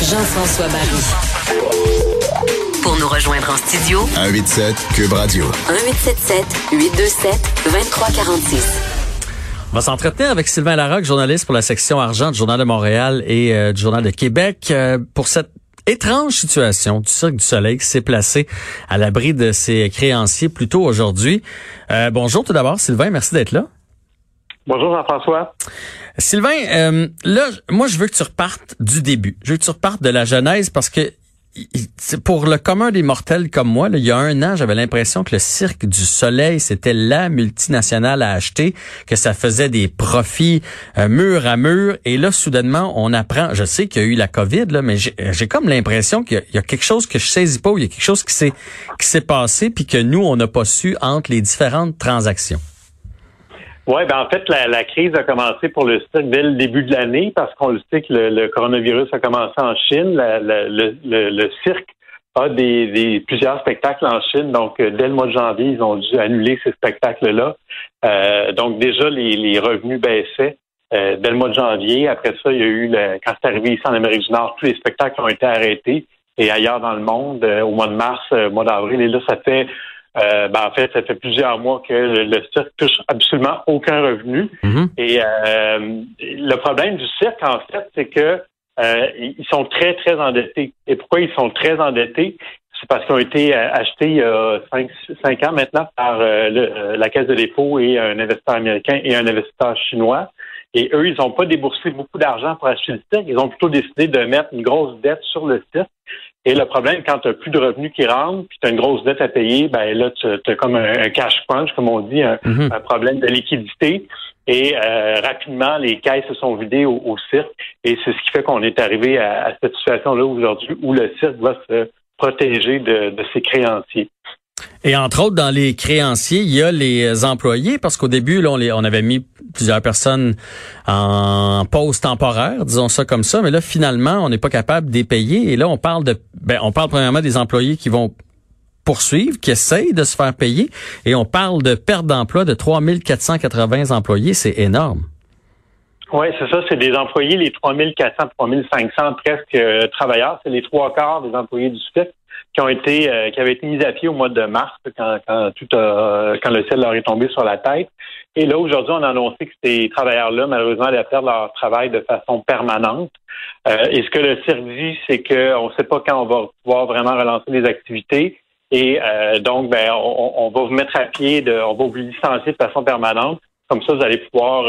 Jean-François Barry. Pour nous rejoindre en studio, 187 Cube Radio. 1877 827 2346. On va s'entretenir avec Sylvain Larocque, journaliste pour la section argent du Journal de Montréal et euh, du Journal de Québec, euh, pour cette étrange situation du Cirque du Soleil qui s'est placé à l'abri de ses créanciers plus tôt aujourd'hui. Euh, bonjour tout d'abord, Sylvain, merci d'être là. Bonjour Jean-François. Sylvain, là, moi je veux que tu repartes du début. Je veux que tu repartes de la genèse parce que pour le commun des mortels comme moi, il y a un an, j'avais l'impression que le Cirque du Soleil, c'était la multinationale à acheter, que ça faisait des profits euh, mur à mur. Et là, soudainement, on apprend, je sais qu'il y a eu la COVID, mais j'ai comme l'impression qu'il y, a quelque chose que je saisis pas, il y a quelque chose qui s'est passé, puis que nous, on n'a pas su entre les différentes transactions. Oui, ben en fait, la, crise a commencé pour le cirque dès le début de l'année parce qu'on le sait que le, coronavirus a commencé en Chine. le, cirque a des, plusieurs spectacles en Chine, donc euh, dès le mois de janvier, ils ont dû annuler ces spectacles-là. Euh, donc déjà, les, revenus baissaient. Euh, dès le mois de janvier. Après ça, il y a eu, le, quand c'est arrivé ici en Amérique du Nord, tous les spectacles ont été arrêtés. Et ailleurs dans le monde, au mois de mars, mois d'avril, et là, ça fait euh, ben, en fait, ça fait plusieurs mois que le, cirque touche absolument aucun revenu. Mhm. Et euh, le problème du cirque, en fait, c'est que euh, ils sont très, très endettés. Et pourquoi ils sont très endettés? C'est parce qu'ils ont été achetés il y a cinq, ans maintenant par la Caisse de dépôt et un investisseur américain et un investisseur chinois. Et eux, ils n'ont pas déboursé beaucoup d'argent pour acheter le cirque. Ils ont plutôt décidé de mettre une grosse dette sur le cirque et le problème, quand tu n'as plus de revenus qui rentrent, puis tu as une grosse dette à payer, ben là, tu as comme un, cash crunch, comme on dit, mhm. un, problème de liquidité. Et euh, rapidement, les caisses se sont vidées au, cirque. Et c'est ce qui fait qu'on est arrivé à, cette situation-là aujourd'hui où le cirque va se protéger de ses créanciers. Et entre autres, dans les créanciers, il y a les employés, parce qu'au début, là, on, on avait mis plusieurs personnes en pause temporaire, disons ça comme ça, mais là, finalement, on n'est pas capable de les payer. Et là, on parle de, ben, on parle premièrement des employés qui vont poursuivre, qui essayent de se faire payer, et on parle de perte d'emploi de 3480 employés, c'est énorme. Oui, c'est ça, c'est des employés, les 3400, 3500 presque euh, travailleurs, c'est les trois quarts des employés du FIC qui ont été euh, qui avaient été mis à pied au mois de mars quand, quand tout quand le ciel leur est tombé sur la tête. Et là, aujourd'hui, on a annoncé que ces travailleurs-là, malheureusement, allaient perdre leur travail de façon permanente. Euh, et ce que le cirque dit, c'est qu'on ne sait pas quand on va pouvoir vraiment relancer les activités. Et euh, donc, ben, on, va vous mettre à pied, de, on va vous licencier de façon permanente. Comme ça, vous allez pouvoir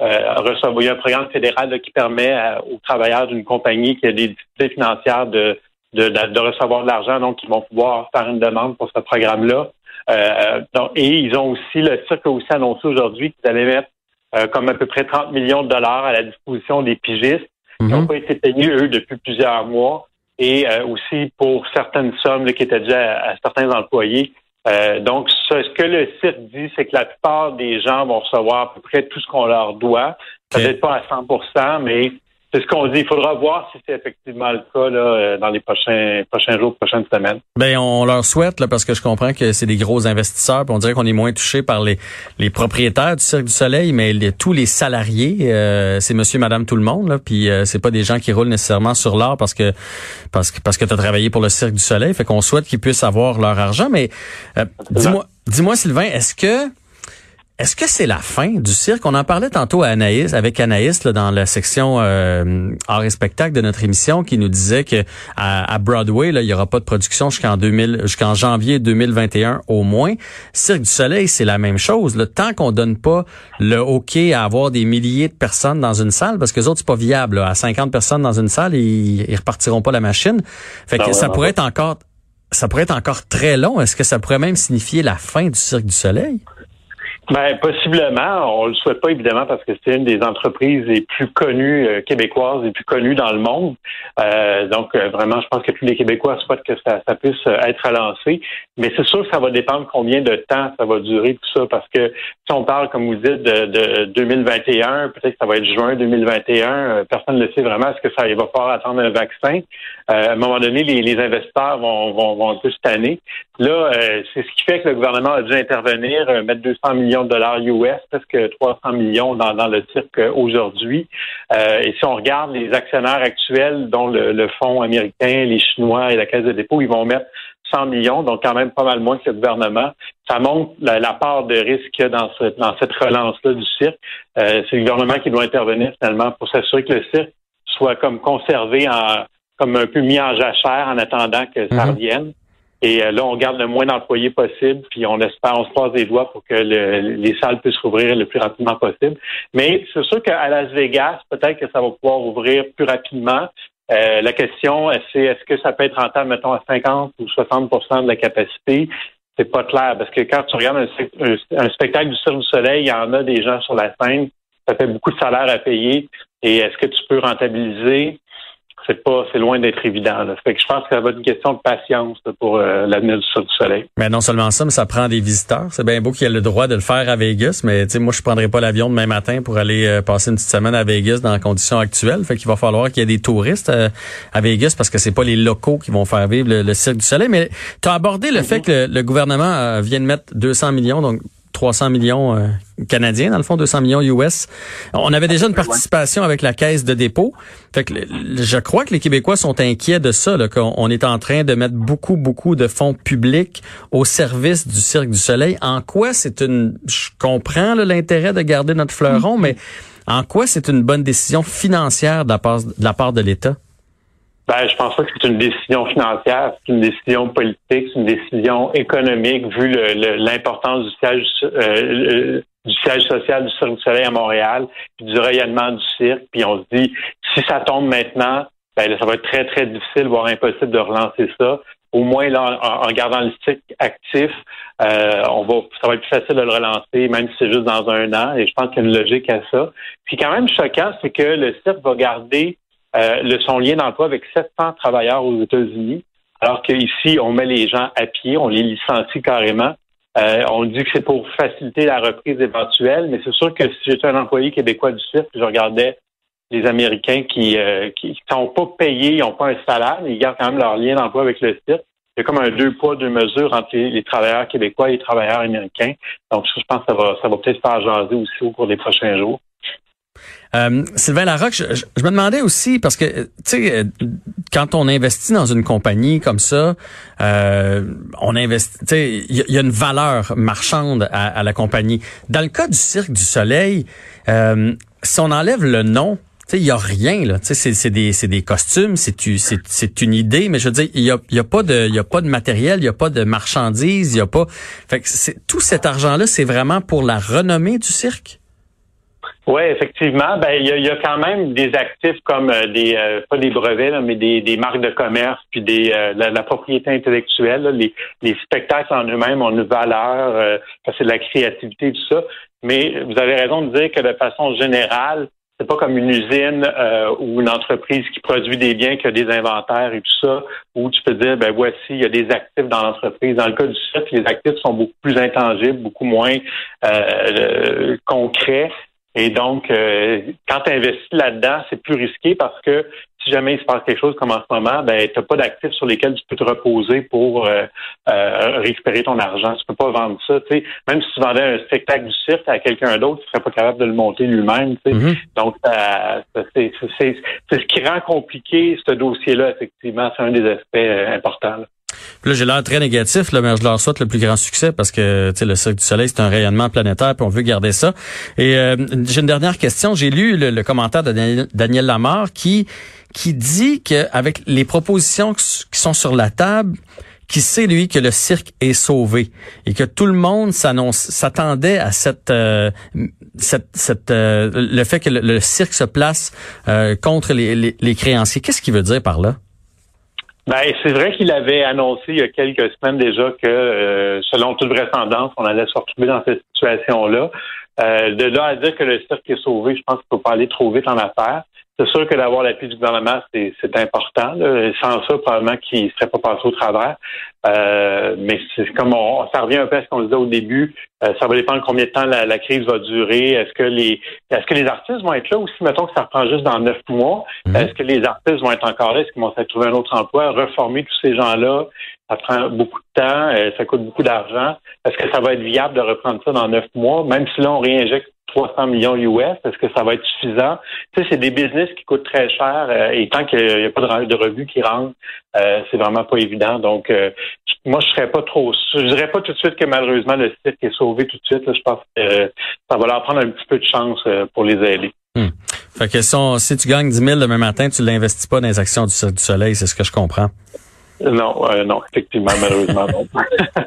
recevoir. Il y a un programme fédéral qui permet aux travailleurs d'une compagnie qui a des difficultés financières de de, recevoir de l'argent, donc ils vont pouvoir faire une demande pour ce programme-là. Euh, donc, et ils ont aussi, le cirque a aussi annoncé aujourd'hui qu'ils allaient mettre euh, comme à peu près 30 millions de dollars à la disposition des pigistes qui n'ont mhm. pas été payés, eux, depuis plusieurs mois, et euh, aussi pour certaines sommes qui étaient déjà à, certains employés. donc, ce, ce, que le site dit, c'est que la plupart des gens vont recevoir à peu près tout ce qu'on leur doit. Peut-être pas à 100% mais c'est ce qu'on dit. Il faudra voir si c'est effectivement le cas là, euh, dans les prochains prochains jours, prochaines semaines. Ben on leur souhaite là, parce que je comprends que c'est des gros investisseurs. on dirait qu'on est moins touché par les, les propriétaires du Cirque du Soleil, mais tous les salariés, euh, c'est Monsieur, Madame, tout le monde. Là, puis euh, c'est pas des gens qui roulent nécessairement sur l'or parce que parce que parce que tu as travaillé pour le Cirque du Soleil. Fait qu'on souhaite qu'ils puissent avoir leur argent. Mais dis-moi, dis-moi Sylvain, est-ce que est-ce que c'est la fin du cirque? On en parlait tantôt à Anaïs, avec Anaïs là, dans la section euh, art et spectacle de notre émission qui nous disait que à, Broadway, là, il y aura pas de production jusqu'en 2000, jusqu'en janvier 2021 au moins. Cirque du Soleil, c'est la même chose. Le Tant qu'on donne pas le OK à avoir des milliers de personnes dans une salle, parce que les autres, c'est pas viable. À 50 personnes dans une salle, ils, ils repartiront pas la machine. Fait que ça pourrait être encore ça pourrait être encore très long. Est-ce que ça pourrait même signifier la fin du Cirque du Soleil? Ben, possiblement. On le souhaite pas, évidemment, parce que c'est une des entreprises les plus connues euh, québécoises, les plus connues dans le monde. Euh, donc, euh, vraiment, je pense que tous les Québécois souhaitent que ça, ça puisse être lancé. Mais c'est sûr que ça va dépendre combien de temps ça va durer, tout ça, parce que si on parle, comme vous dites, de, de 2021, peut-être que ça va être juin 2021, personne ne le sait vraiment. Est-ce que ça va falloir attendre un vaccin? à un moment donné, les, les investisseurs vont, vont, vont un peu se. Là, c'est ce qui fait que le gouvernement a dû intervenir, mettre 200 millions millions de dollars US, presque 300 millions dans, dans le cirque aujourd'hui. Euh, et si on regarde les actionnaires actuels, dont le, le fonds américain, les Chinois et la Caisse de dépôt, ils vont mettre 100 millions, donc quand même pas mal moins que le gouvernement. Ça montre la, part de risque qu'il y a dans, dans cette relance-là du cirque. Euh, c'est le gouvernement qui doit intervenir finalement pour s'assurer que le cirque soit comme conservé en comme un peu mis en jachère en attendant que ça mhm. revienne. Et euh, là, on garde le moins d'employés possible, puis on espère, on se passe des doigts pour que les salles puissent rouvrir le plus rapidement possible. Mais c'est sûr qu'à Las Vegas, peut-être que ça va pouvoir ouvrir plus rapidement. Euh, la question, c'est est-ce que ça peut être rentable, mettons, à 50 ou 60% de la capacité? C'est pas clair, parce que quand tu regardes un, spectacle du Cirque du Soleil, il y en a des gens sur la scène, ça fait beaucoup de salaire à payer. Et est-ce que tu peux rentabiliser? C'est pas, c'est loin d'être évident. Là. Fait que je pense que ça va être une question de patience pour euh, l'avenir du, du Soleil. Mais non seulement ça, mais ça prend des visiteurs. C'est bien beau qu'il y ait le droit de le faire à Vegas, mais moi je prendrai pas l'avion demain matin pour aller euh, passer une petite semaine à Vegas dans les conditions actuelles. Fait qu'il va falloir qu'il y ait des touristes euh, à Vegas parce que c'est pas les locaux qui vont faire vivre le, Cirque du Soleil. Mais tu as abordé le mm-hmm. fait que le, gouvernement vient de mettre 200 millions, donc 300 millions euh, canadiens, dans le fond, 200 millions US. On avait déjà une participation avec la caisse de dépôt. Fait que je crois que les Québécois sont inquiets de ça, qu'on est en train de mettre beaucoup, beaucoup de fonds publics au service du Cirque du Soleil. En quoi c'est une... Je comprends l'intérêt de garder notre fleuron, mm-hmm. mais en quoi c'est une bonne décision financière de la part de, la part de l'État? Ben, je pense pas que c'est une décision financière, c'est une décision politique, c'est une décision économique vu l'importance du siège euh, du siège social du Cirque du Soleil à Montréal, puis du rayonnement du cirque. Puis on se dit, si ça tombe maintenant, ben, ça va être très, très difficile, voire impossible de relancer ça. Au moins, là, en, gardant le cirque actif, euh, on va, ça va être plus facile de le relancer, même si c'est juste dans un an. Et je pense qu'il y a une logique à ça. Puis quand même choquant, c'est que le cirque va garder le, son lien d'emploi avec 700 travailleurs aux États-Unis, alors qu'ici, on met les gens à pied, on les licencie carrément. Euh, on dit que c'est pour faciliter la reprise éventuelle, mais c'est sûr que si j'étais un employé québécois du site, je regardais les Américains qui ne qui sont pas payés, ils n'ont pas un salaire, mais ils gardent quand même leur lien d'emploi avec le site. Il y a comme un deux poids, deux mesures entre les, travailleurs québécois et les travailleurs américains. Donc, je pense que ça va, ça va peut-être faire jaser aussi au cours des prochains jours. Euh, Sylvain Larocque, je, me demandais aussi, parce que, tu sais, euh, quand on investit dans une compagnie comme ça, euh, on investit, tu sais, il y, a une valeur marchande à, la compagnie. Dans le cas du Cirque du Soleil, euh, si on enlève le nom, il y a rien là, c'est des c'est des costumes, c'est une idée, mais je veux dire il y a y a pas de y a pas de matériel, il y a pas de marchandises, il y a pas fait que tout cet argent là, c'est vraiment pour la renommée du cirque? Oui, effectivement. Ben, il y a, quand même des actifs comme euh, des euh, pas des brevets, mais des, des, marques de commerce, puis des euh, la, propriété intellectuelle. les, les, spectacles en eux-mêmes ont une valeur, c'est de la créativité, tout ça. Mais vous avez raison de dire que de façon générale, c'est pas comme une usine ou une entreprise qui produit des biens qui a des inventaires et tout ça, où tu peux dire ben voici, il y a des actifs dans l'entreprise. Dans le cas du site, les actifs sont beaucoup plus intangibles, beaucoup moins concrets. Et donc, euh, quand tu investis là-dedans, c'est plus risqué parce que si jamais il se passe quelque chose comme en ce moment, ben tu n'as pas d'actifs sur lesquels tu peux te reposer pour euh, euh, récupérer ton argent. Tu peux pas vendre ça. sais. Même si tu vendais un spectacle du cirque à quelqu'un d'autre, tu serais pas capable de le monter lui-même. Mm-hmm. Donc, c'est ce qui rend compliqué ce dossier-là, effectivement. C'est un des aspects importants. Là, j'ai l'air très négatif, là, mais je leur souhaite le plus grand succès parce que le Cirque du Soleil, c'est un rayonnement planétaire, puis on veut garder ça. Et euh, j'ai une dernière question. J'ai lu le, commentaire de Daniel, Lamar qui qui dit qu'avec les propositions qui sont sur la table, qui sait lui que le cirque est sauvé et que tout le monde s'annonce s'attendait à cette euh, cette, cette euh, le fait que le, cirque se place contre les, les, les créanciers. Qu'est-ce qu'il veut dire par là? Ben, c'est vrai qu'il avait annoncé il y a quelques semaines déjà que, euh, selon toute vraisemblance, on allait se retrouver dans cette situation-là. Euh, de là à dire que le cirque est sauvé, je pense qu'il ne faut pas aller trop vite en affaires. C'est sûr que d'avoir l'appui du gouvernement, c'est important. Sans ça, probablement qu'il ne serait pas passé au travers. Euh, mais c'est comme on, ça revient un peu à ce qu'on disait au début. Euh, ça va dépendre combien de temps la, crise va durer. Est-ce que les est-ce que les artistes vont être là aussi, mettons que ça reprend juste dans neuf mois? Mhm. Est-ce que les artistes vont être encore là? Est-ce qu'ils vont trouver un autre emploi? Reformer tous ces gens-là Ça prend beaucoup de temps, ça coûte beaucoup d'argent. Est-ce que ça va être viable de reprendre ça dans neuf mois, même si là, on réinjecte 300 millions US, est-ce que ça va être suffisant? Tu sais, c'est des business qui coûtent très cher et tant qu'il n'y a pas de, de qui rentrent, c'est vraiment pas évident. Donc, moi, je serais pas trop. Je dirais pas tout de suite que malheureusement le site est sauvé tout de suite. je pense que euh, ça va leur prendre un petit peu de chance euh, pour les aider. Hmm. Fait que si, tu gagnes 10 000 demain matin, tu l'investis pas dans les actions du du Soleil, c'est ce que je comprends. Non, euh, non, effectivement, malheureusement, non.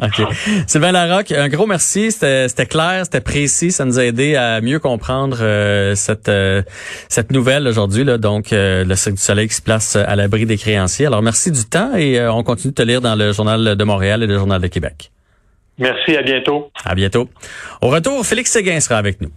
OK. Sylvain Larocque, un gros merci. C'était clair, c'était précis. Ça nous a aidé à mieux comprendre euh, cette euh, cette nouvelle aujourd'hui. Donc, le Cirque du Soleil qui se place à l'abri des créanciers. Alors, merci du temps et on continue de te lire dans le Journal de Montréal et le Journal de Québec. Merci, à bientôt. À bientôt. Au retour, Félix Séguin sera avec nous.